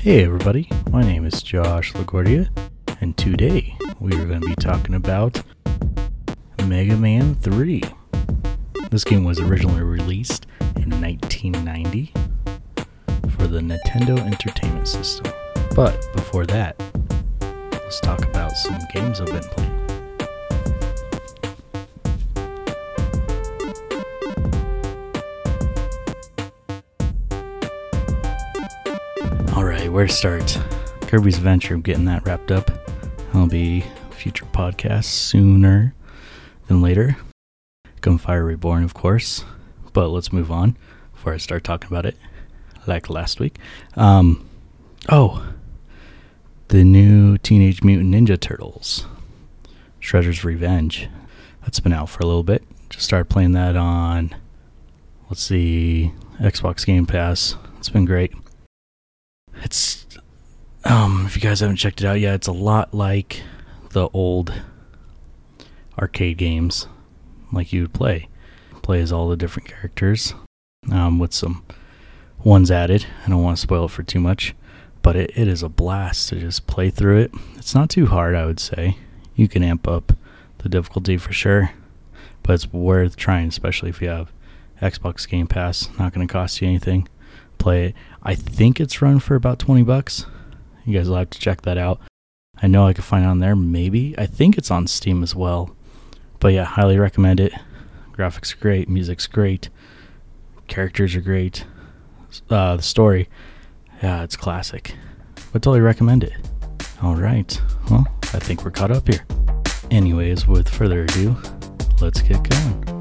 Hey everybody, my name is Josh LaGuardia, and today we are going to be talking about Mega Man 3. This game was originally released in 1990 for the Nintendo Entertainment System. But before that, let's talk about some games I've been playing. Where to start? Kirby's Adventure, getting that wrapped up. I'll be future podcasts sooner than later. Gunfire Reborn, of course. But let's move on before I start talking about it, like last week. Um, oh, the new Teenage Mutant Ninja Turtles, Shredder's Revenge. That's been out for a little bit. Just started playing that on, let's see, Xbox Game Pass. It's been great. It's, um, if you guys haven't checked it out yet, it's a lot like the old arcade games like you would play. Play as all the different characters um, with some ones added. I don't want to spoil it for too much, but it, it is a blast to just play through it. It's not too hard, I would say. You can amp up the difficulty for sure, but it's worth trying, especially if you have Xbox Game Pass. Not going to cost you anything. Play it. I think it's run for about 20 bucks. You guys will have to check that out. I know I can find it on there, maybe. I think it's on Steam as well. But yeah, highly recommend it. Graphics are great, music's great, characters are great. Uh, the story, yeah, it's classic. But totally recommend it. All right, well, I think we're caught up here. Anyways, with further ado, let's get going.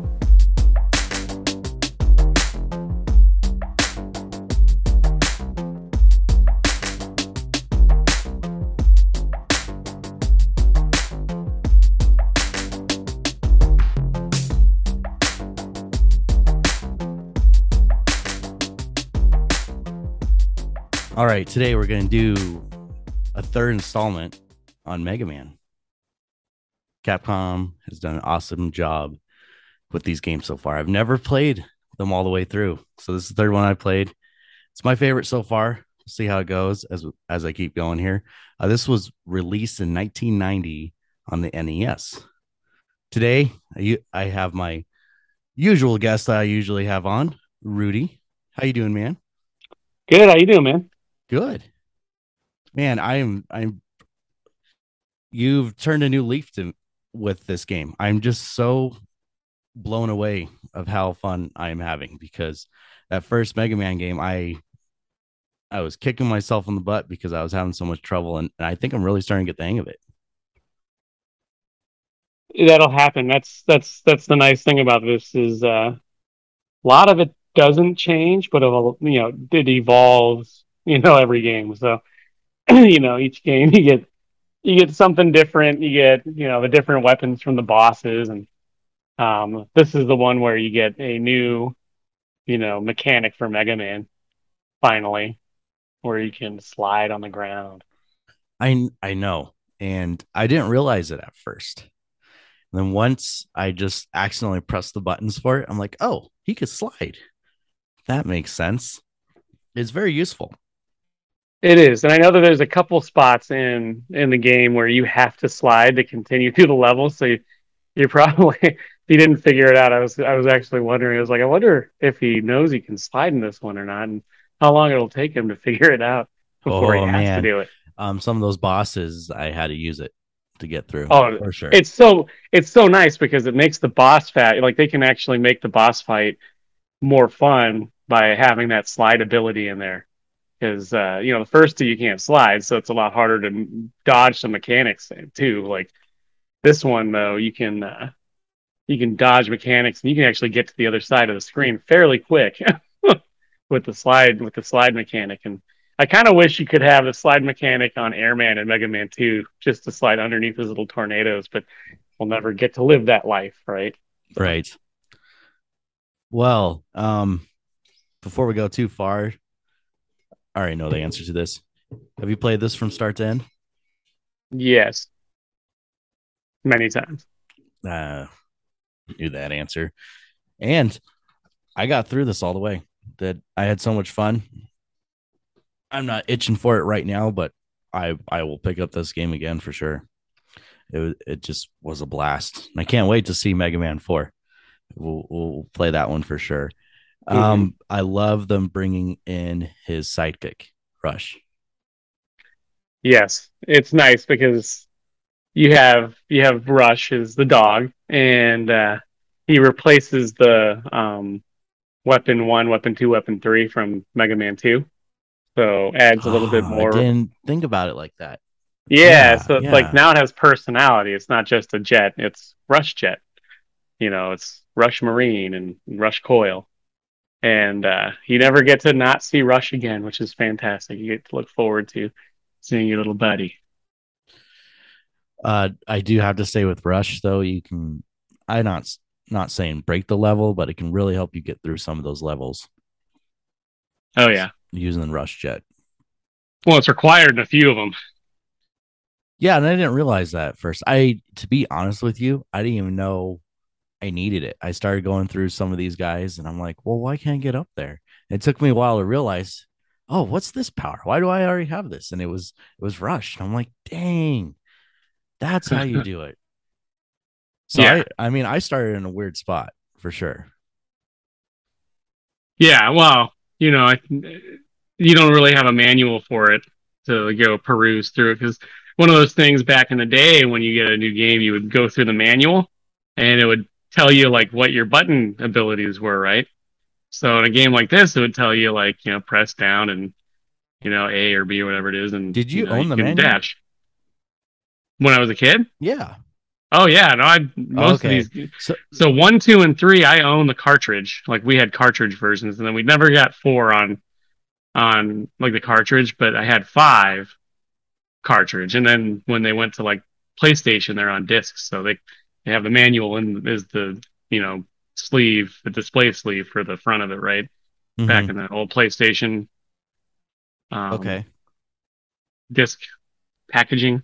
All right, today we're going to do a third installment on Mega Man. Capcom has done an awesome job with these games so far. I've never played them all the way through. So this is the third one I played. It's my favorite so far. We'll see how it goes as as I keep going here. Uh, this was released in 1990 on the NES. Today, I, I have my usual guest that I usually have on, Rudy. How you doing, man? Good. How you doing, man? Good. Man, I'm I'm you've turned a new leaf to with this game. I'm just so blown away of how fun I am having because that first Mega Man game I I was kicking myself in the butt because I was having so much trouble and, and I think I'm really starting to get the hang of it. That'll happen. That's that's that's the nice thing about this is uh, a lot of it doesn't change, but it'll, you know it evolves you know, every game. So, you know, each game you get you get something different. You get, you know, the different weapons from the bosses, and um, this is the one where you get a new, you know, mechanic for Mega Man. Finally, where you can slide on the ground. I I know, and I didn't realize it at first. And then once I just accidentally pressed the buttons for it, I'm like, oh, he could slide. That makes sense. It's very useful. It is, and I know that there's a couple spots in in the game where you have to slide to continue through the level. So you, you probably if you didn't figure it out, I was I was actually wondering. I was like, I wonder if he knows he can slide in this one or not, and how long it'll take him to figure it out before oh, he has man. to do it. Um, some of those bosses, I had to use it to get through. Oh, for sure. It's so it's so nice because it makes the boss fight Like they can actually make the boss fight more fun by having that slide ability in there because uh, you know the first two you can't slide, so it's a lot harder to dodge some mechanics too. Like this one though, you can uh, you can dodge mechanics and you can actually get to the other side of the screen fairly quick with the slide with the slide mechanic. And I kind of wish you could have the slide mechanic on Airman and Mega Man 2 just to slide underneath those little tornadoes, but we'll never get to live that life, right? Right. Well, um, before we go too far, I already know the answer to this. Have you played this from start to end? Yes. Many times. Uh, knew that answer. And I got through this all the way. That I had so much fun. I'm not itching for it right now, but I I will pick up this game again for sure. It it just was a blast. And I can't wait to see Mega Man 4. We'll, we'll play that one for sure. Mhm. Um, I love them bringing in his sidekick, Rush. Yes, it's nice because you have you have Rush as the dog, and uh, he replaces the um, weapon one, weapon two, weapon three from Mega Man Two. So adds a little bit Ah, more. I didn't think about it like that. Yeah, Yeah, so it's yeah. like now it has personality. It's not just a jet; it's Rush Jet. You know, it's Rush Marine and Rush Coil, and uh, you never get to not see Rush again, which is fantastic. You get to look forward to seeing your little buddy. Uh, I do have to say with Rush though, you can. I not not saying break the level, but it can really help you get through some of those levels Oh yeah. using the Rush Jet. Well, it's required in a few of them. Yeah, and I didn't realize that at first. I, to be honest with you, I didn't even know I needed it. I started going through some of these guys, and I'm like, well, why can't I get up there? It took me a while to realize, oh, what's this power? Why do I already have this? And it was it was Rush. And I'm like, dang, that's how you do it. So Yeah. I, I mean, I started in a weird spot for sure. Yeah, well, you know, I, you don't really have a manual for it to go peruse through it because one of those things back in the day when you get a new game, you would go through the manual and it would tell you like what your button abilities were, right? So in a game like this, it would tell you like you know press down and you know A or B or whatever it is, and Did you know, own the can manual? dash. When I was a kid, Yeah. oh yeah, no, I most Okay. of these So so one, two, and three, I own the cartridge. Like we had cartridge versions, and then we never got four on on like the cartridge, but I had five cartridge. And then when they went to like PlayStation, they're on discs, so they they have the manual and is the you know sleeve, the display sleeve for the front of it, right? Back mhm, in the old PlayStation. Um, okay. disc packaging.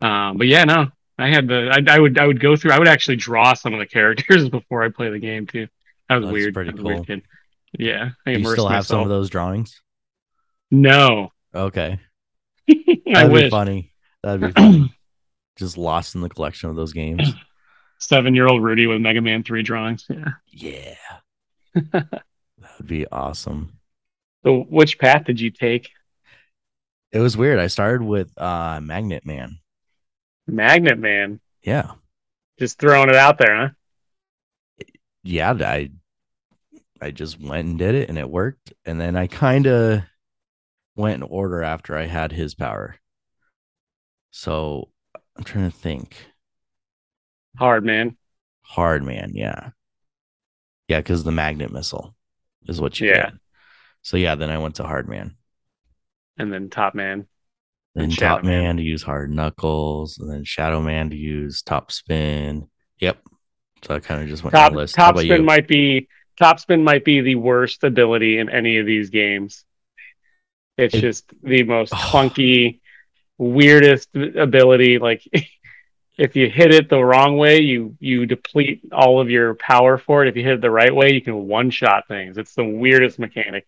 Um, but yeah, no, I had the I, I would I would go through. I would actually draw some of the characters before I play the game too. That was That's weird. pretty was a weird cool. kid. Yeah, I Do you still have some of those drawings? No, Okay. I That'd be wish. funny. That'd be funny. Just lost in the collection of those games. Seven-year-old Rudy with Mega Man Three drawings. Yeah. Yeah. that would be awesome. So, which path did you take? It was weird. I started with uh Magnet Man. Magnet Man. Yeah. Just throwing it out there, huh? Yeah, I I just went and did it and it worked. And then I kind of went in order after I had his power. So I'm trying to think. Hard man. Hard man, yeah. Yeah, because the magnet missile is what you Yeah. get. So yeah, then I went to hard man. And then Top Man. Then Shadow top man. Man. to use hard knuckles, and then shadow man to use top spin. Yep. So I kind of just went Top list. Top Spin you? might be Top Spin might be the worst ability in any of these games. It's It- just the most Oh. clunky, weirdest ability. Like if you hit it the wrong way, you you deplete all of your power for it. If you hit it the right way, you can one shot things. It's the weirdest mechanic.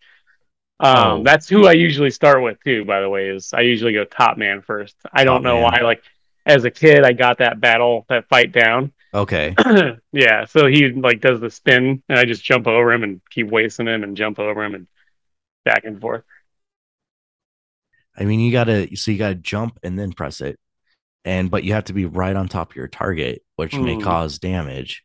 Um, Oh. That's who I usually start with too. By the way, is I usually go Top Man first. I don't Top know Man. why. Like as a kid, I got that battle, that fight down. Okay. yeah, so he like does the spin, and I just jump over him and keep wasting him, and jump over him and back and forth. I mean, you gotta so you gotta jump and then press it, and but you have to be right on top of your target, which may Mm. cause damage.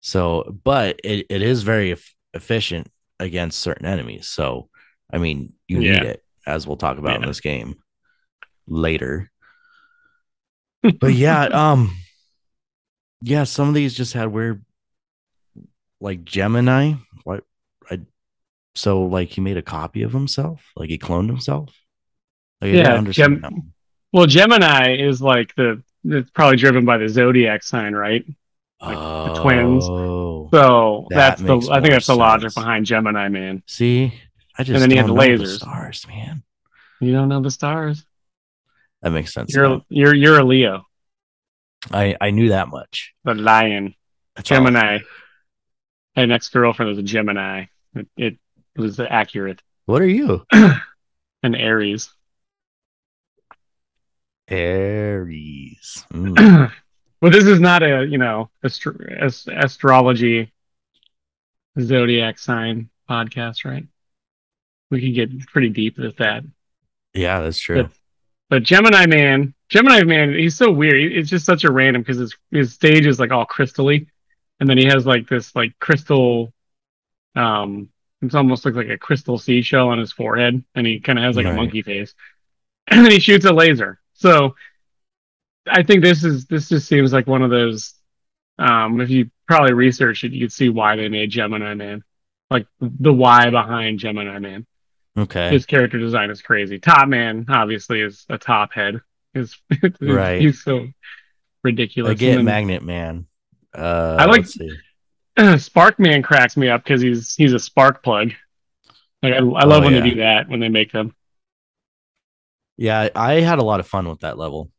So, but it, it is very eff- efficient against certain enemies. So, I mean, you need it, as we'll talk about in this game later. but yeah, um, yeah, some of these just had weird, like Gemini. What I so like he made a copy of himself, like he cloned himself. Like, I Yeah, understand Gem- Well, Gemini is like the it's probably driven by the zodiac sign, right? like the twins. Oh, So That that's the I think that's the logic behind Gemini Man. see, I just and then he had the the lasers. stars, man. You don't know the stars. That makes sense. You're now. you're you're a Leo, I I knew that much. the lion. That's all. Gemini. My ex girlfriend was a Gemini. It, it was accurate. What are you? An Aries. Aries. Mm. well, this is not a you know astro- ast- astrology zodiac sign podcast, right? We can get pretty deep with that. Yeah, that's true. But Gemini Man, Gemini Man, he's so weird. He- It's just such a random because his his stage is like all crystally, and then he has like this like crystal, um, it almost looks like a crystal seashell on his forehead, and he kind of has like Right. a monkey face, and then he shoots a laser. So, I think this is this just seems like one of those. Um, if you probably research it, you could see why they made Gemini Man, like the why behind Gemini Man Okay. his character design is crazy. Top Man obviously is a top head. His, Right. He's so ridiculous. Get And Magnet Man. Uh, I like- then Spark Man cracks me up because he's he's a spark plug. Like I, I love Oh, when yeah. they do that when they make them. Yeah, I had a lot of fun with that level.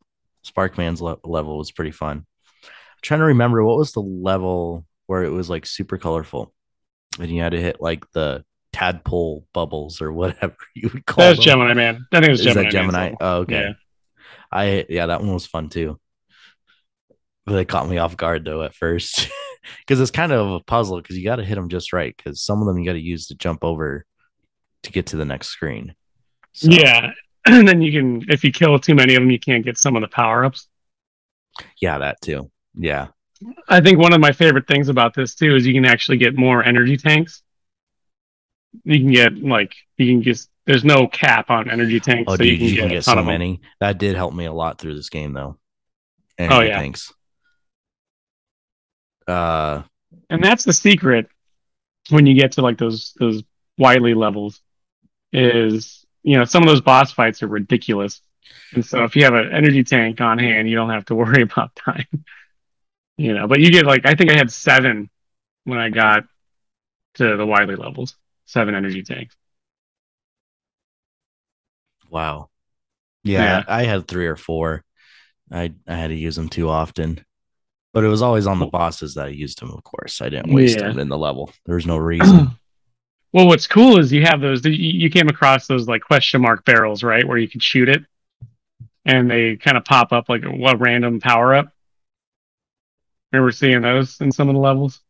Sparkman's le- level was pretty fun. I'm trying to remember what was the level where it was like super colorful, and you had to hit like the tadpole bubbles or whatever you would call That's them. Gemini Man. I think it was Is Gemini. that Gemini? Man, Oh, okay. Yeah. I yeah, that one was fun too. But they caught me off guard though at first because it's kind of a puzzle because you got to hit them just right because some of them you got to use to jump over to get to the next screen. So, Yeah. And then you can, if you kill too many of them, you can't get some of the power ups. yeah, that too. Yeah, I think one of my favorite things about this too is you can actually get more energy tanks. You can get like you can just there's no cap on energy tanks, Oh, so dude, you can get, a ton so many. That did help me a lot through this game, though. Oh, yeah. Thanks. Uh, And that's the secret when you get to like those those Wily levels is you know some of those boss fights are ridiculous. And so if you have an energy tank on hand, you don't have to worry about time. you know, but you get like I think I had seven when I got to the Wily levels. Seven energy tanks. wow. Yeah, Yeah. I had three or four. I I had to use them too often, but it was always on the bosses that I used them. Of course, I didn't waste Yeah. them in the level. There was no reason. Well, what's cool is you have those. You, came across those like question mark barrels, right, where you can shoot it, and they kind of pop up like a, a random power up. Remember seeing those in some of the levels?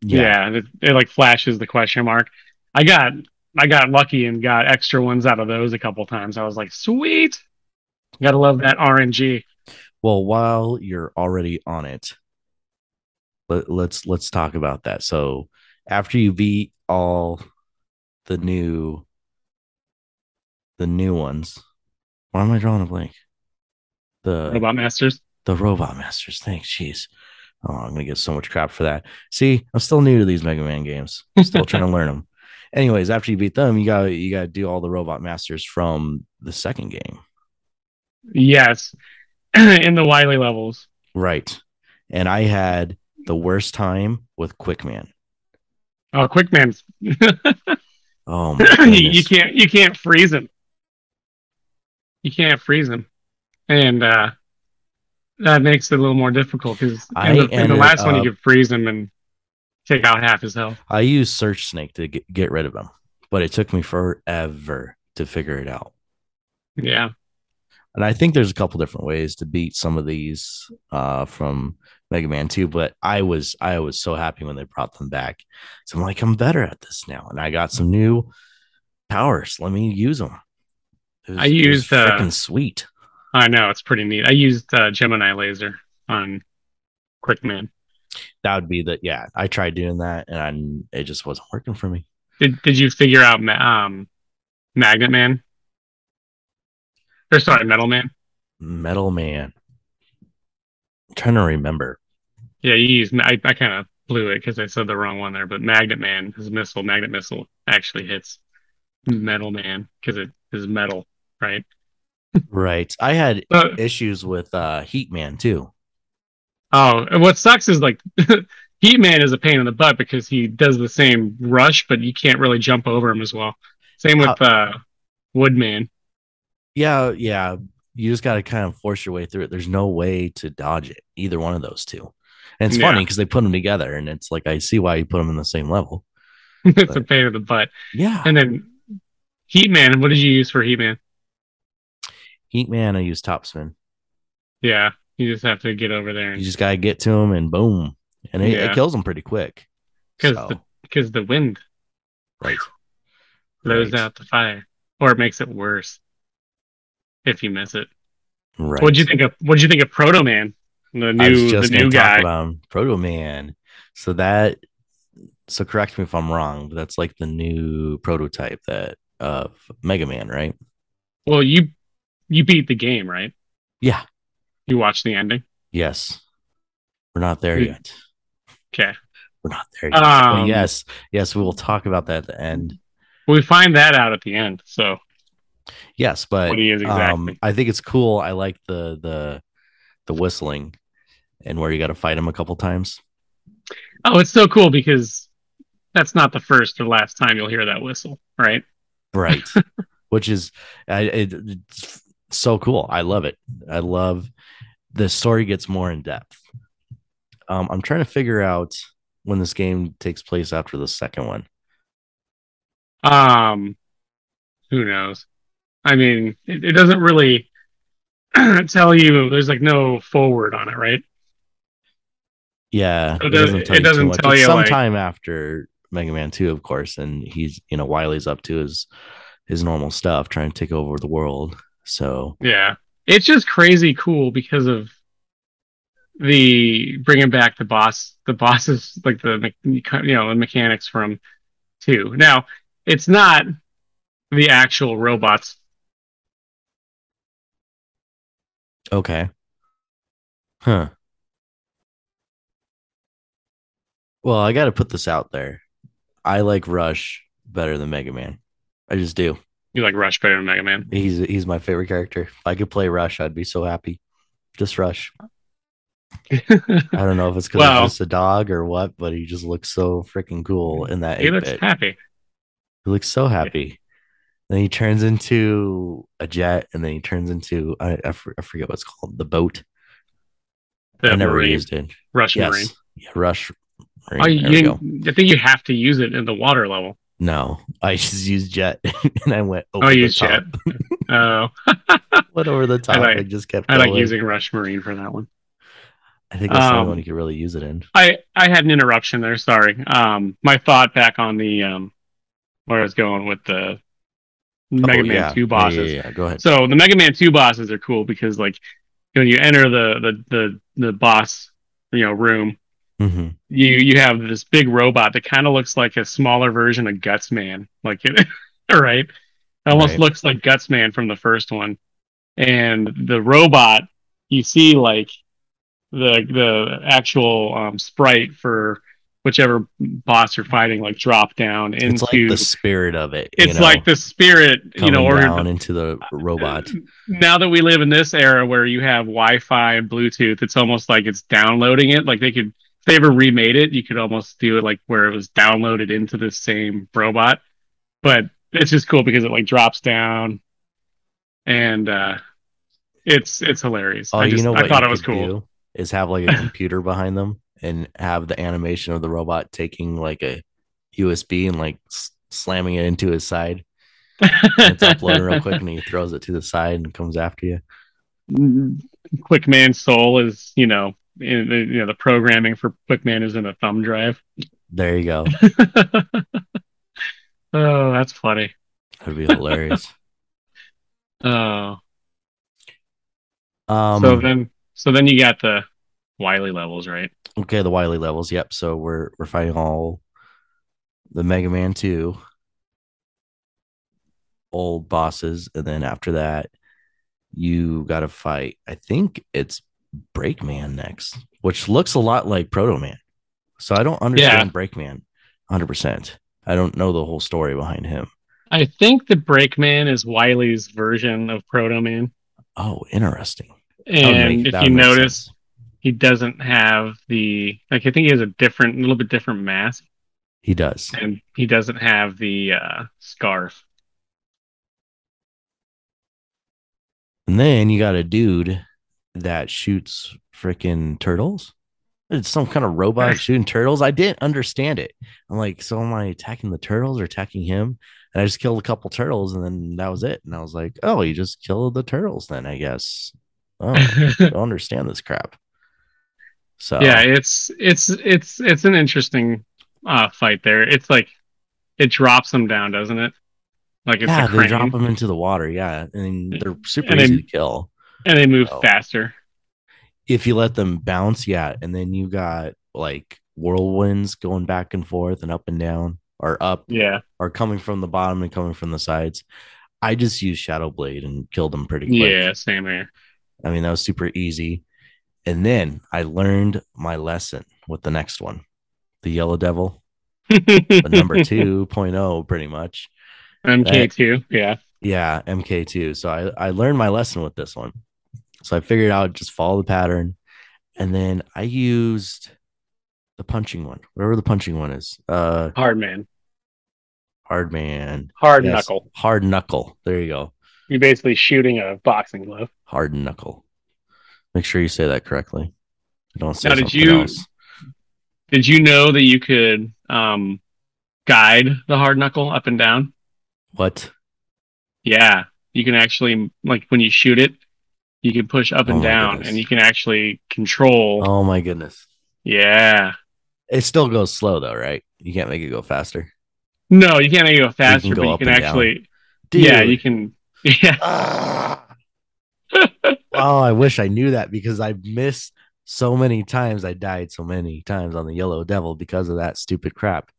yeah, Yeah, it, it like flashes the question mark. I got I got lucky and got extra ones out of those a couple times. I was like, sweet. Gotta love that RNG. Well, while you're already on it, let, let's let's talk about that. So, after you beat all the new the new ones, why am I drawing a blank? The Robot Masters. the robot masters. Thanks, jeez. Oh, I'm gonna get so much crap for that. See, I'm still new to these Mega Man games. Still trying to learn them. Anyways, after you beat them, you got you got to do all the robot masters from the second game, Yes, in the Wily levels. right? And I had the worst time with Quickman. Oh, Quickman's. Oh my you can't you can't freeze him. You can't freeze him, and uh, that makes it a little more difficult because in, the, in the last one you up- could freeze him and take out half his health. I used Search Snake to get, get rid of him, but it took me forever to figure it out. Yeah, And I think there's a couple different ways to beat some of these uh, from Mega Man 2, but I was I was so happy when they brought them back. So I'm like, I'm better at this now, and I got some new powers. Let me use them. Was, I used, uh, freaking sweet. I know it's pretty neat. I used uh, Gemini laser on Quickman. That would be the yeah. I tried doing that, and I, it just wasn't working for me. Did Did you figure out um, Magnet Man? Or sorry, Metal Man. Metal Man. I'm trying to remember. Yeah, you used. I, I kind of blew it because I said the wrong one there. But Magnet Man, his missile, Magnet Missile, actually hits Metal Man because it is metal, right? Right. I had Uh, issues with uh Heat Man too. oh, and what sucks is like Heat Man is a pain in the butt because he does the same rush, but you can't really jump over him as well. Same with uh, Woodman. Yeah, yeah. You just got to kind of force your way through it. There's no way to dodge it, either one of those two. And it's Yeah. funny because they put them together, and it's like I see why you put them in the same level. it's a pain in the butt. Yeah, And then Heatman. What did you use for Heat Man? Heat Man, I use Topspin. Yeah, you just have to get over there You just gotta get to him and boom, and it, Yeah. it kills him pretty quick. because So, the because the wind right, blows Right. out the fire, or it makes it worse if you miss it. right. What'd you think of What'd you think of Proto Man, the new the new guy? talk about him, Proto Man. So that, so correct me if I'm wrong, but that's like the new prototype that of Mega Man, right? Well, you you beat the game, right? Yeah. You watched the ending. Yes. We're not there Hmm. yet. Okay, We're not there yet. Um, yes, yes, we will talk about that at the end. we find that out at the end. So Yes, but what he is exactly. um, I think it's cool. I like the the the whistling and where you got to fight him a couple times. oh, it's so cool because that's not the first or last time you'll hear that whistle, right? right which is I, it, it's so cool i love it i love the story gets more in depth um, i'm trying to figure out when this game takes place after the second one Um, who knows? I mean, it, it doesn't really tell you. There's like no foreword on it, right? yeah It does- it tell you too doesn't tell It's you, like- sometime after mega man 2 of course and he's you know wiley's up to his his normal stuff trying to take over the world so Yeah, it's just crazy cool because of the bringing back the boss, the bosses, like the you know the mechanics from two. Now, it's not the actual robots. Okay. Huh. Well, I got to put this out there. I like Rush better than Mega Man. I just do. You like Rush better than Mega Man. He's he's my favorite character. If I could play Rush, I'd be so happy. Just Rush. I don't know if it's because he's just a dog or what, but he just looks so freaking cool in that he looks bit. happy. He looks so happy. Then he turns into a jet, and then he turns into I, I, for- I forget what's called the boat. The I never Marine, used it. Rush yes. Marine. Yeah, Rush. Marine. Oh, you. I think you have to use it in the water level. No, I just used jet, and I went. Over Oh, the you use top. Oh, Went over the top. I, like- just kept. I like using Rush Marine for that one. I think that's the only um, one you could really use it in. I I had an interruption there. Sorry. Um, my thought back on the um, where I was going with the Mega Oh, Man yeah. Two bosses. Yeah, yeah, Go ahead. So the Mega Man Two bosses are cool because like when you enter the the the the boss you know room, hmm you you have this big robot that kind of looks like a smaller version of Guts Man. Like it, right? It almost Right. looks like Guts Man from the first one. And the robot, you see like the the actual um, sprite for whichever boss you're fighting, like drop down into. It's like the spirit of it. it's know, like the spirit, you know, or down into the robot. now that we live in this era where you have Wi-Fi and Bluetooth, it's almost like it's downloading it. Like they could, if they ever remade it, you could almost do it like where it was downloaded into the same robot. But it's just cool because it like drops down, and uh, it's it's hilarious. Oh, I just you know? I thought it was cool. do Is have like a computer behind them and have the animation of the robot taking like a USB and like s- slamming it into his side. And it's uploading real quick, and he throws it to the side and comes after you. Quick Man Soul is you know in, you know the programming for Quick Man is in a thumb drive. There you go. oh, that's funny. That'd be hilarious. Oh. Um, so then so then you got the Wily levels, right? okay, the Wily levels. Yep. So we're we're fighting all the Mega Man two old bosses, and then after that, you got to fight. I think it's Breakman next, which looks a lot like Proto Man. So I don't understand Breakman 100. percent I don't know the whole story behind him. I think the Breakman is Wily's version of Proto Man. Oh, interesting. That would And make- if you notice, sense. he doesn't have the like I think he has a different a little bit different mask he does. and he doesn't have the uh scarf. And then you got a dude that shoots freaking turtles. It's some kind of robot shooting turtles. I didn't understand it. I'm like, so am I attacking the turtles or attacking him? And I just killed a couple turtles, and then that was it. And I was like, oh, you just killed the turtles, then I guess. Oh, I don't understand this crap. So yeah, it's it's it's it's an interesting uh, fight there. It's like it drops them down, doesn't it? Like it's yeah, a they drop them into the water. Yeah, and they're super And easy they- to kill and they move Oh. faster. if you let them bounce. Yeah, and then you got like whirlwinds going back and forth and up and down, or up Yeah, or coming from the bottom and coming from the sides. I just used Shadow Blade and killed them pretty quick. yeah, same here. I mean, that was super easy. And then I learned my lesson with the next one, the Yellow Devil, the number 2.0, pretty much. MK2, yeah. Yeah, MK2. So I, I learned my lesson with this one. So I figured out just follow the pattern. And then I used the punching one, whatever the punching one is. Uh Hard man, hard man. hard Yes, knuckle. Hard knuckle. There you go. You're basically shooting a boxing glove. Hard knuckle. Make sure you say that correctly. I don't say Now, did you- else. Did you know that you could um, guide the hard knuckle up and down? What? Yeah, you can actually like when you shoot it, you can push up Oh and my down, goodness. and you can actually control. Oh my goodness. Yeah. It still goes slow though, right? You can't make it go faster. No, you can't make it go faster, go but you can actually. Dude. Yeah, you can. Yeah. Ah. oh, I wish I knew that because I missed so many times. I died so many times on the Yellow Devil because of that stupid crap.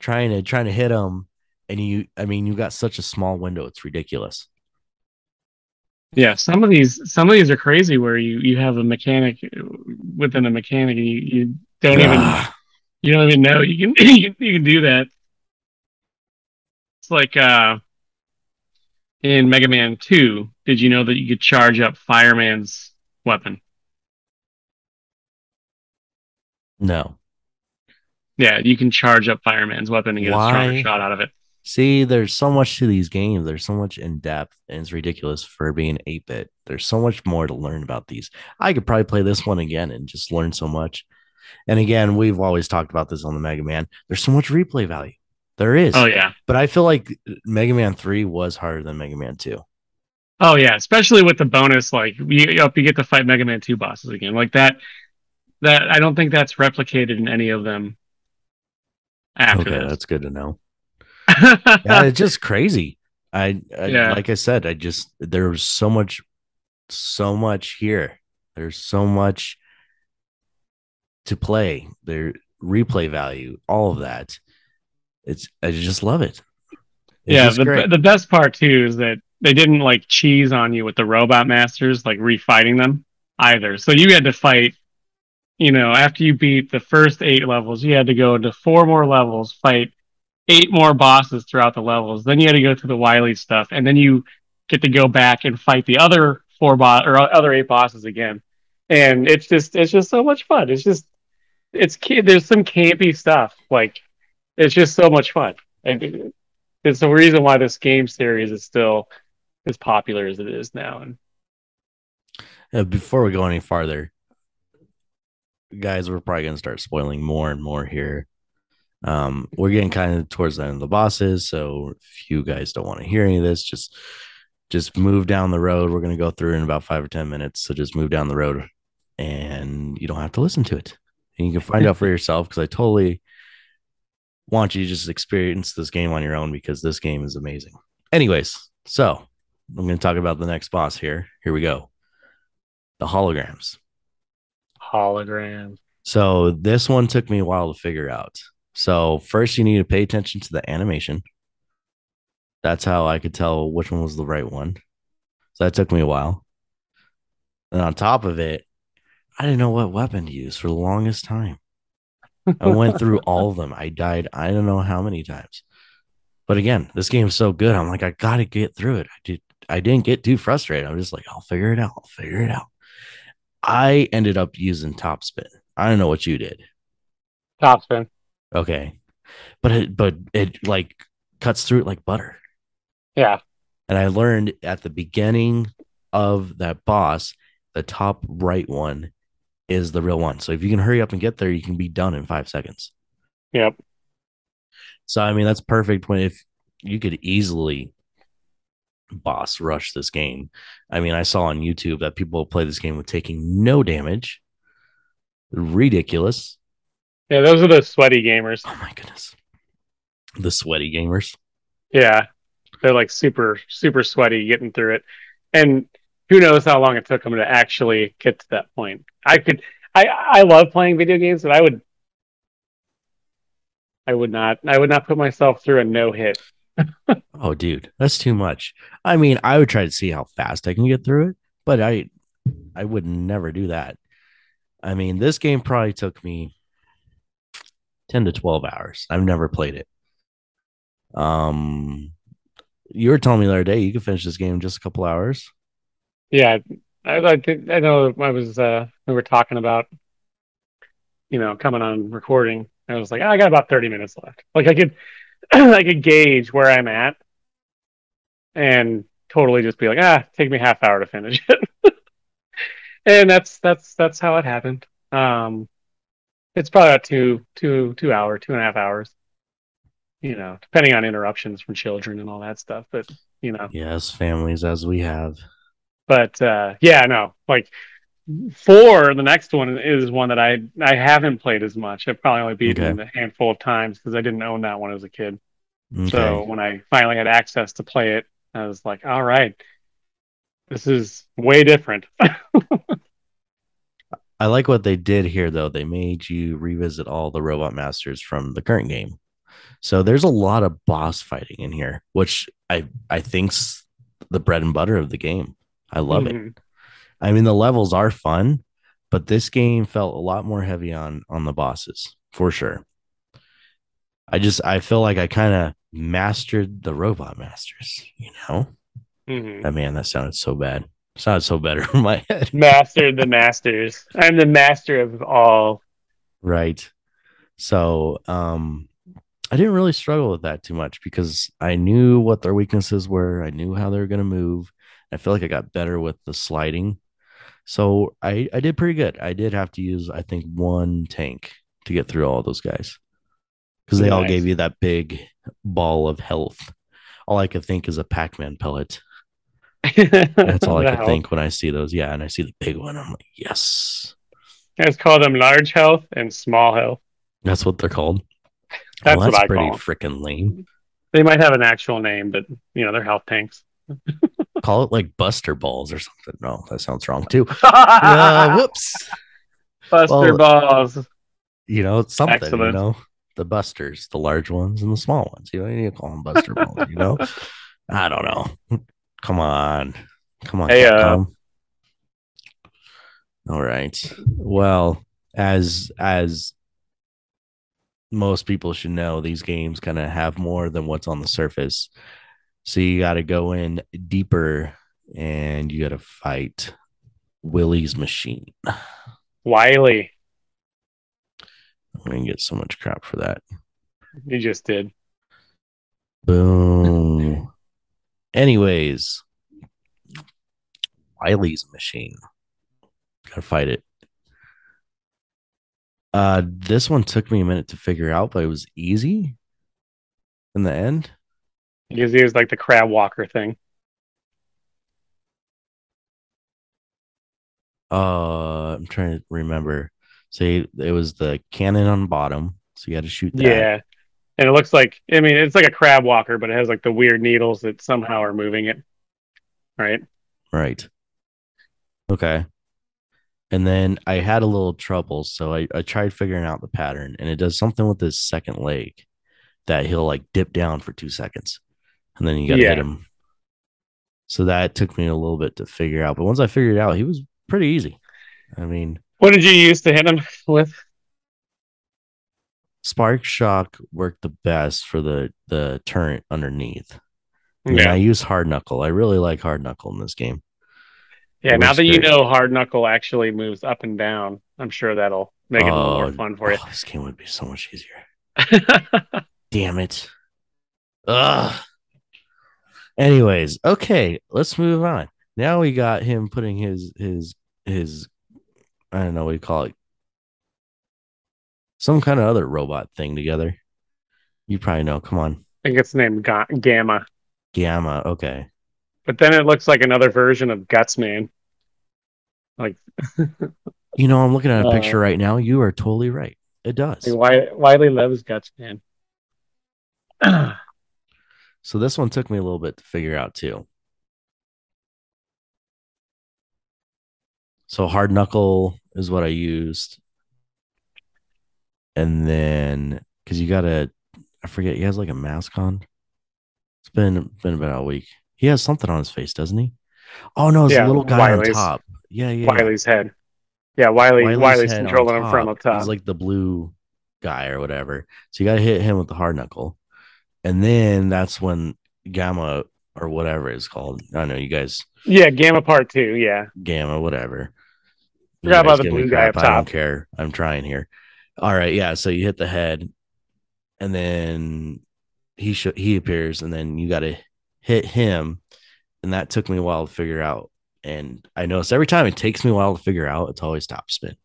Trying to trying to hit him, and you, I mean, you got such a small window. It's ridiculous. Yeah, some of these some of these are crazy where you you have a mechanic within a mechanic and you, you don't even you don't even know you can you can, you can do that. It's like uh in Mega Man 2, did you know that you could charge up Fireman's weapon? no. Yeah, you can charge up Fireman's weapon and get a stronger shot out of it. See, there's so much to these games. There's so much in depth, and it's ridiculous for being 8 bit. There's so much more to learn about these. I could probably play this one again and just learn so much. And again, we've always talked about this on the Mega Man. There's so much replay value. There is. Oh yeah. But I feel like Mega Man 3 was harder than Mega Man 2. Oh yeah, especially with the bonus like you, you get to fight Mega Man 2 bosses again. Like that that I don't think that's replicated in any of them after Okay, this. that's good to know. Yeah, it's just crazy. I, I Yeah. like I said, I just there's so much so much here. There's so much to play. There replay value, all of that. It's I just love it. It's yeah, the, great. the best part too is that they didn't like cheese on you with the robot masters, like refighting them either. So you had to fight, you know, after you beat the first eight levels, you had to go into four more levels, fight eight more bosses throughout the levels. Then you had to go through the Wily stuff, and then you get to go back and fight the other four boss or other eight bosses again. And it's just it's just so much fun. It's just it's there's some campy stuff like it's just so much fun. And it's the reason why this game series is still as popular as it is now. And Uh, before we go any farther, guys, we're probably gonna start spoiling more and more here. Um, we're getting kind of towards the end of the bosses, so if you guys don't want to hear any of this, just just move down the road. We're gonna go through in about five or ten minutes, so just move down the road, and you don't have to listen to it. And you can find out for yourself because I totally want you to just experience this game on your own because this game is amazing. Anyways, so I'm going to talk about the next boss here. Here we go. The holograms. hologram. So this one took me a while to figure out. So first you need to pay attention to the animation. That's how I could tell which one was the right one. So that took me a while. And on top of it, I didn't know what weapon to use for the longest time. I went through all of them. I died I don't know how many times. But again, this game's so good. I'm like, I gotta get through it. I did I didn't get too frustrated. I'm just like, I'll figure it out. I'll figure it out. I ended up using top spin. I don't know what you did. Top spin. Okay. But it but it like cuts through it like butter. Yeah. And I learned at the beginning of that boss, the top right one is the real one. So if you can hurry up and get there, you can be done in five seconds. Yep. So I mean that's perfect when if you could easily boss rush this game. I mean, I saw on YouTube that people play this game with taking no damage. Ridiculous. Yeah, those are the sweaty gamers. Oh my goodness. The sweaty gamers. Yeah. They're like super, super sweaty getting through it. And who knows how long it took them to actually get to that point. I could I I love playing video games, but I would I would not I would not put myself through a no hit. oh dude, that's too much. I mean, I would try to see how fast I can get through it, but I I would never do that. I mean, this game probably took me 10 to 12 hours. I've never played it. Um you were telling me the other day you could finish this game in just a couple hours. Yeah, I I, I know I was uh we were talking about you know coming on recording. I was like, oh, I got about 30 minutes left. Like I could I could gauge where I'm at and totally just be like, ah, take me half hour to finish it. and that's that's that's how it happened. Um it's probably about two two two hour, two and a half hours. You know, depending on interruptions from children and all that stuff. But you know. Yes, families as we have. But uh yeah, no, like four, the next one is one that I I haven't played as much. I've probably only beaten okay. a handful of times because I didn't own that one as a kid. Okay. So when I finally had access to play it, I was like, all right, this is way different. I like what they did here, though. They made you revisit all the robot masters from the current game. So there's a lot of boss fighting in here, which I I think's the bread and butter of the game. I love mm-hmm. it. I mean, the levels are fun, but this game felt a lot more heavy on on the bosses for sure. I just I feel like I kind of mastered the robot masters, you know. Mm-hmm. Oh, man, that sounded so bad. It sounded so better in my head. Mastered the masters. I'm the master of all. Right. So, um, I didn't really struggle with that too much because I knew what their weaknesses were. I knew how they were going to move. I feel like I got better with the sliding so I, I did pretty good. I did have to use, I think, one tank to get through all those guys because they nice. all gave you that big ball of health. All I could think is a Pac Man pellet. That's all I could health. think when I see those. Yeah. And I see the big one. I'm like, yes. Let's call them large health and small health. That's what they're called. That's, well, that's pretty freaking lame. They might have an actual name, but you know, they're health tanks. Call it like Buster Balls or something. No, that sounds wrong too. uh, whoops. Buster well, Balls. You know, something, Excellent. you know, the Busters, the large ones and the small ones. You know, you need to call them Buster Balls, you know? I don't know. Come on. Come on. Hey, uh... All right. Well, as as most people should know, these games kind of have more than what's on the surface. So you got to go in deeper and you got to fight Willie's machine. Wily. I'm going to get so much crap for that. You just did. Boom. Anyways, Wily's machine. Gotta fight it. Uh, this one took me a minute to figure out, but it was easy in the end. Because he was like the crab walker thing. Uh, I'm trying to remember. Say it was the cannon on the bottom, so you had to shoot that. Yeah, and it looks like I mean it's like a crab walker, but it has like the weird needles that somehow are moving it. Right. Right. Okay. And then I had a little trouble, so I, I tried figuring out the pattern, and it does something with his second leg that he'll like dip down for two seconds and then you got to yeah. hit him. So that took me a little bit to figure out, but once I figured it out, he was pretty easy. I mean, what did you use to hit him with? Spark Shock worked the best for the the turret underneath. Yeah, I use Hard Knuckle. I really like Hard Knuckle in this game. Yeah, now that great. you know Hard Knuckle actually moves up and down, I'm sure that'll make it oh, more fun for you. Oh, this game would be so much easier. Damn it. Ugh. Anyways, okay, let's move on. Now we got him putting his his his I don't know what you call it. Some kind of other robot thing together. You probably know. Come on. I think it's named Ga- Gamma. Gamma. Okay. But then it looks like another version of Gutsman. Like You know, I'm looking at a Uh, picture right now. You are totally right. It does. Wi- Wily loves Gutsman. So this one took me a little bit to figure out too. So hard knuckle is what I used. And then because you gotta I forget he has like a mask on. It's been been about a week. He has something on his face, doesn't he? Oh no, it's Yeah, a little guy Wily's- on top. Yeah, yeah. Wily's head. Yeah, Wily. Wily's Wily's, controlling him from up top. He's like the blue guy or whatever. So you gotta hit him with the hard knuckle. And then that's when Gamma or whatever it's called. I don't know you guys yeah, Gamma Part Two. Yeah, Gamma, whatever. Forgot about the blue guy up I don't care. I'm trying here. All right, yeah. So you hit the head, and then he sh- he appears, and then you got to hit him, and that took me a while to figure out. And I noticed every time it takes me a while to figure out, it's always top spin.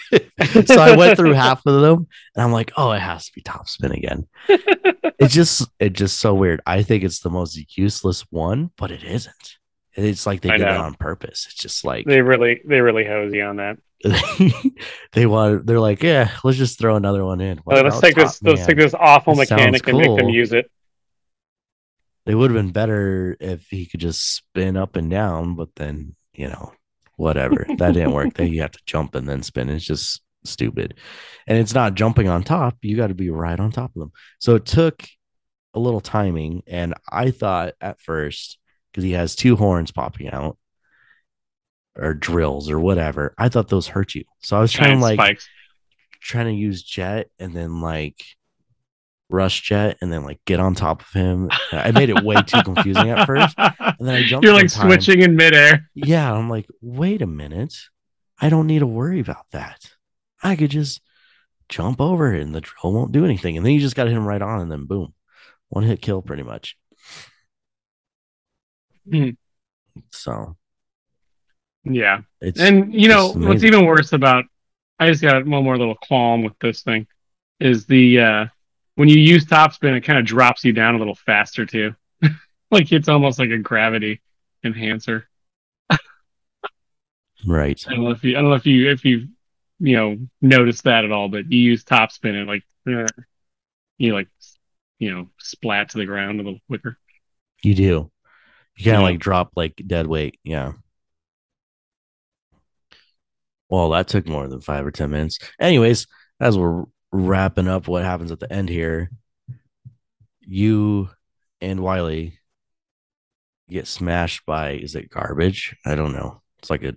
so I went through half of them, and I'm like, oh, it has to be top spin again. it's just it's just so weird. I think it's the most useless one, but it isn't. It's like they I did it on purpose. It's just like they really, they really hose you on that. they want they're like, yeah, let's just throw another one in. What Uh, let's take this. Top Let's take this awful mechanic and make them use it. They would have been better if he could just spin up and down, but then you know, whatever. that didn't work. Then you have to jump and then spin. It's just stupid. And it's not jumping on top. You got to be right on top of them. So it took a little timing. And I thought at first, because he has two horns popping out or drills or whatever, I thought those hurt you. So I was trying Giant like spikes. trying to use jet and then like rush jet and then like get on top of him. I made it way too confusing at first. And then I jumped. You're like time. switching in midair. Yeah, I'm like, wait a minute. I don't need to worry about that. I could just jump over it and the drill won't do anything. And then you just got to hit him right on and then boom. One hit kill pretty much. Hmm. So Yeah, it's and you know what's even worse about? I just got one more little qualm with this thing. Is the uh when you use topspin, it kind of drops you down a little faster too. like it's almost like a gravity enhancer. right. I don't know if you I don't know if you if you you know noticed that at all, but you use topspin and like eh, you like you know splat to the ground a little quicker. You do. You kind of Yeah. like drop like dead weight. Yeah. Well, that took more than five or 10 minutes. Anyways, as we're wrapping up what happens at the end here, you and Wily get smashed by, is it garbage? I don't know. It's like a,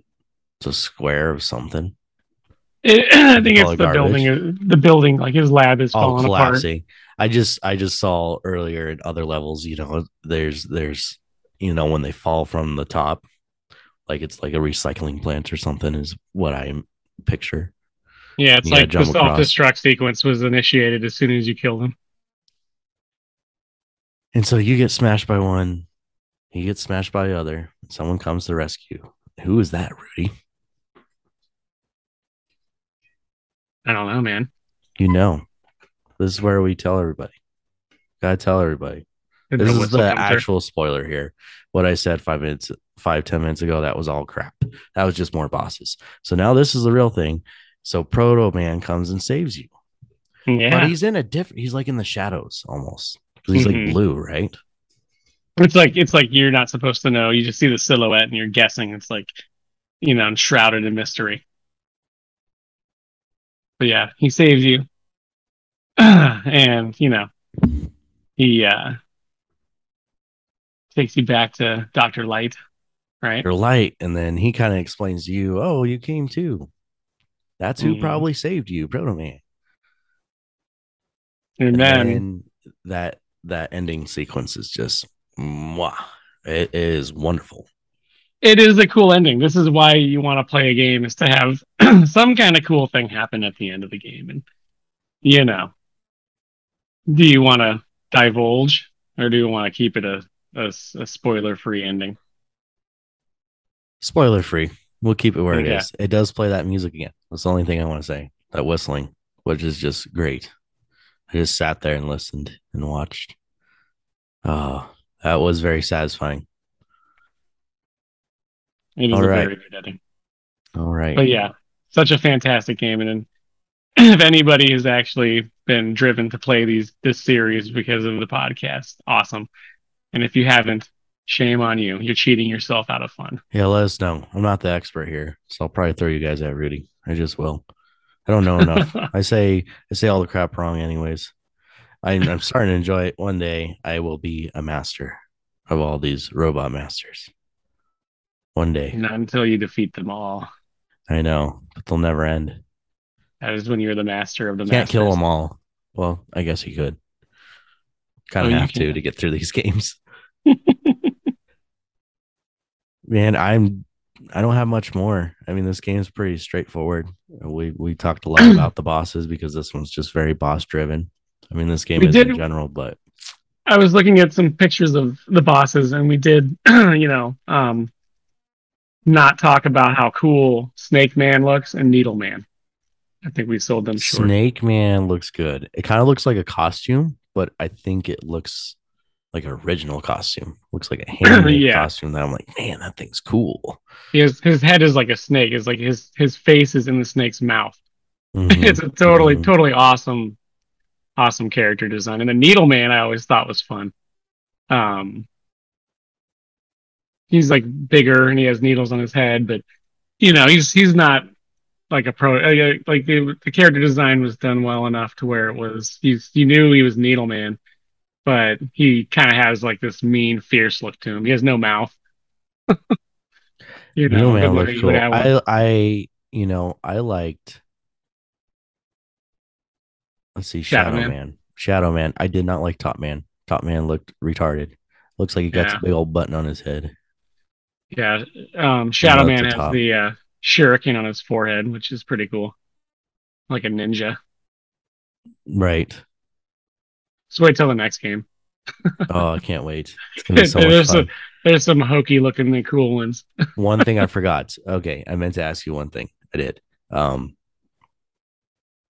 it's a square of something. It, I think it's it the garbage? building. The building, like his lab is all falling apart. collapsing. I just I just saw earlier in other levels, you know, there's there's you know when they fall from the top, like it's like a recycling plant or something is what I picture. Yeah, it's like the self destruct sequence was initiated as soon as you kill them. And so you get smashed by one, he gets smashed by the other, and someone comes to rescue. Who is that, Rudy? I don't know, man. You know. This is where we tell everybody. Gotta tell everybody. The This is the comes there. actual spoiler here. What I said five minutes, five ten minutes ago, that was all crap. That was just more bosses. So now this is the real thing. So Proto Man comes and saves you, but Yeah, he's in a different. He's like in the shadows almost. He's Mhm. like blue, right? it's like it's like you're not supposed to know. You just see the silhouette and you're guessing. It's like you know, shrouded in mystery. But yeah, he saves you, and you know, he uh takes you back to Doctor Light, right? You're light, and then he kind of explains to you, "Oh, you came too. That's who Mhm. probably saved you, Proto Man." And And then that that ending sequence is just, mwah. It is wonderful. it is a cool ending. This is why you want to play a game is to have some kind of cool thing happen at the end of the game. And you know, do you want to divulge or do you want to keep it a, a, spoiler free ending? Spoiler free. We'll keep it where it Yeah. is. It does play that music again. That's the only thing I want to say. That whistling, which is just great. I just sat there and listened and watched. Oh, that was very satisfying. It is All a right. very good ending. All right. But yeah, such a fantastic game, and if anybody has actually been driven to play these this series because of the podcast, awesome. And if you haven't, shame on you. You're cheating yourself out of fun. Yeah, let us know. I'm not the expert here, so I'll probably throw you guys at Rudy. I just will. I don't know enough. I say I say all the crap wrong, anyways. I'm, I'm starting to enjoy it. One day, I will be a master of all these robot masters. One day, Not until you defeat them all. I know, but they'll never end. That is when you're the master of the Can't kill them all. Well, I guess you could. Kind Oh, of you have to to get through these games. Man, I'm. I don't have much more. I mean, this game's pretty straightforward. We we talked a lot about the bosses because this one's just very boss driven. I mean, this game We is in general, but I was looking at some pictures of the bosses, and we did, you know, um, not talk about how cool Snake Man looks and Needle Man. I think we sold them short. Snake Man looks good. It kind of looks like a costume, but I think it looks like an original costume. Looks like a handmade Yeah. costume. That I'm like, man, that thing's cool. His his head is like a snake. It's like his his face is in the snake's mouth. Mhm. it's a totally Mhm. totally awesome, awesome character design. And the Needle Man I always thought was fun. Um, he's like bigger and he has needles on his head, but you know he's he's not like a pro. uh, Like the, the character design was done well enough to where it was he's you knew he was Needle Man, but he kind of has like this mean, fierce look to him. He has no mouth. you Needle know, Man the way looked you cool. would have one. I, I, you know, I liked. Let's see, Shadow Shadow, Man. Man. Shadow Man. I did not like Top Man. Top Man looked retarded. Looks like he got Yeah. a big old button on his head. Yeah, um, Shadow Man the has top. the uh, shuriken on his forehead, which is pretty cool, like a ninja. Right. So wait till the next game. Oh, I can't wait. So there's, some, there's some hokey looking and cool ones. one thing I forgot. Okay, I meant to ask you one thing. I did. Um,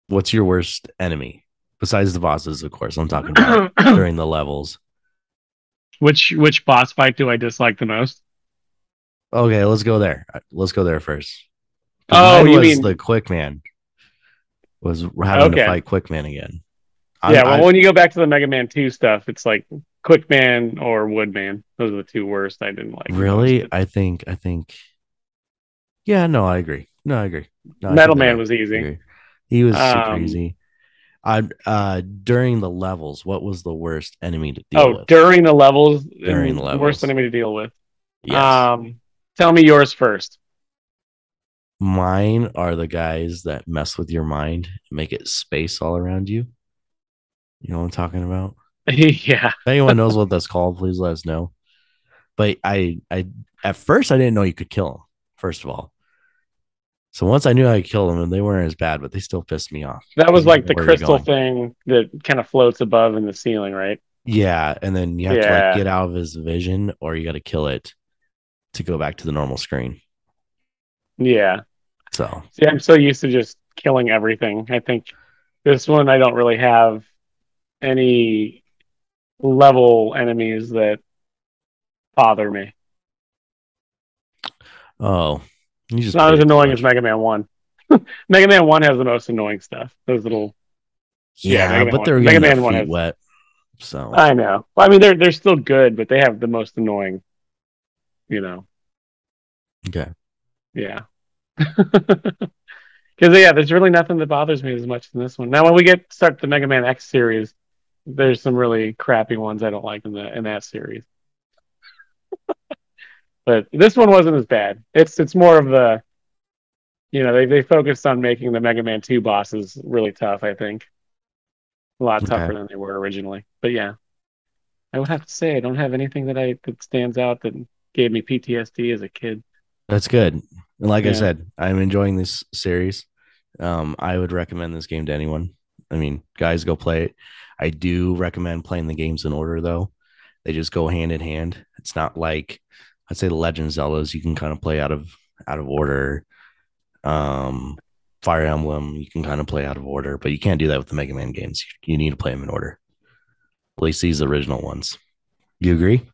what's your worst enemy besides the bosses? Of course, I'm talking about during the levels. which which boss fight do I dislike the most? Okay, let's go there. Let's go there first. Oh, you was mean- the Quick Man was having Okay. to fight Quick Man again. I- yeah, well, I- when you go back to the Mega Man Two stuff, it's like Quick Man or Wood Man. Those are the two worst. I didn't like. really. I think, I think. Yeah, no, I agree. No, I agree. No, Metal that Man I was easy. He was super Um, easy. I uh during the levels, what was the worst enemy to deal Oh, with? Oh, during the levels, During the levels. worst enemy to deal with. yes. Um, tell me yours first. Mine are the guys that mess with your mind make it space all around you. You know what I'm talking about? yeah, If anyone knows what that's called, please let us know. But I, I at first I didn't know you could kill them. First of all, so once I knew I could kill them, and they weren't as bad, but they still pissed me off. that was like the crystal thing that kind of floats above in the ceiling, right? Yeah, and then you have to like get out of his vision, or you got to kill it to go back to the normal screen. Yeah. So See, I'm so used to just killing everything. I think this one I don't really have any level enemies that bother me. oh, you It's just not as annoying as Mega Man One. Mega Man One has the most annoying stuff. Those little yeah, yeah, but they're Mega Man one has- wet. So I know. Well, I mean they're they're still good, but they have the most annoying you know. okay, Yeah. Because yeah, there's really nothing that bothers me as much in this one. Now, when we get start the Mega Man X series, there's some really crappy ones I don't like in the in that series. but this one wasn't as bad. It's it's more of the, you know, they they focused on making the Mega Man Two bosses really tough. I think a lot Okay. tougher than they were originally. But yeah, I would have to say I don't have anything that I that stands out that gave me PTSD as a kid. that's good. And like I said, I'm enjoying this series. Um, I would recommend this game to anyone. I mean, guys, go play it. I do recommend playing the games in order, though. They just go hand in hand. It's not like I'd say the Legend Zeldas. You can kind of play out of out of order. Um, Fire Emblem, you can kind of play out of order, but you can't do that with the Mega Man games. You, you need to play them in order. At least these original ones. You agree?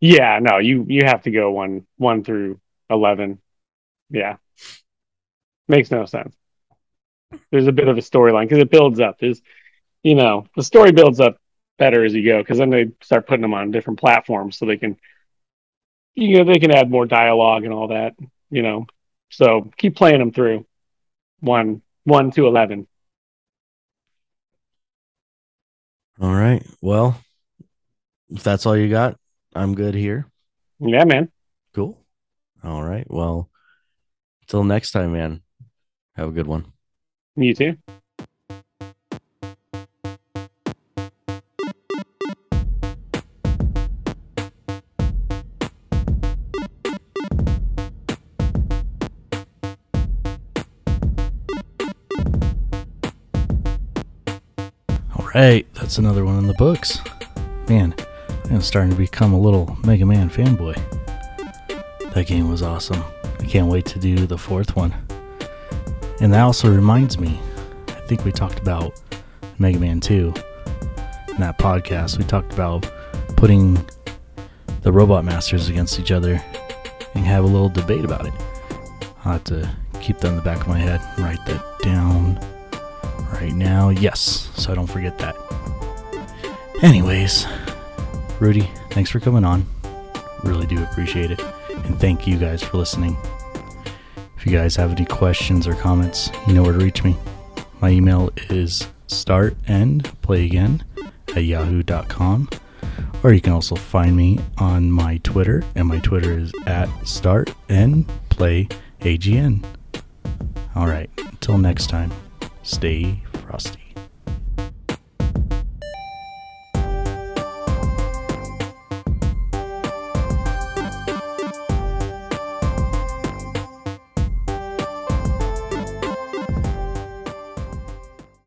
Yeah, no, you you have to go one one through eleven. Yeah, makes no sense. There's a bit of a storyline because it builds up. There's, you know, the story builds up better as you go because then they start putting them on different platforms so they can, you know, they can add more dialogue and all that. You know, so keep playing them through one one to eleven. All right. Well, if that's all you got, I'm good here. Yeah, man. Cool. All right. Well, until next time, man. Have a good one. You too. Right, that's another one in the books. Man, I'm starting to become a little Mega Man fanboy. That game was awesome. I can't wait to do the fourth one. And that also reminds me, I think we talked about Mega Man 2 in that podcast. We talked about putting the Robot Masters against each other and have a little debate about it. I'll have to keep that in the back of my head and write that down right now. Yes, so I don't forget that. Anyways, Rudy, thanks for coming on. Really do appreciate it. And thank you guys for listening. If you guys have any questions or comments, you know where to reach me. My email is startendplayagain at yahoo.com. Or you can also find me on my Twitter, and my Twitter is at startendplayagn. All right, until next time, stay frosty.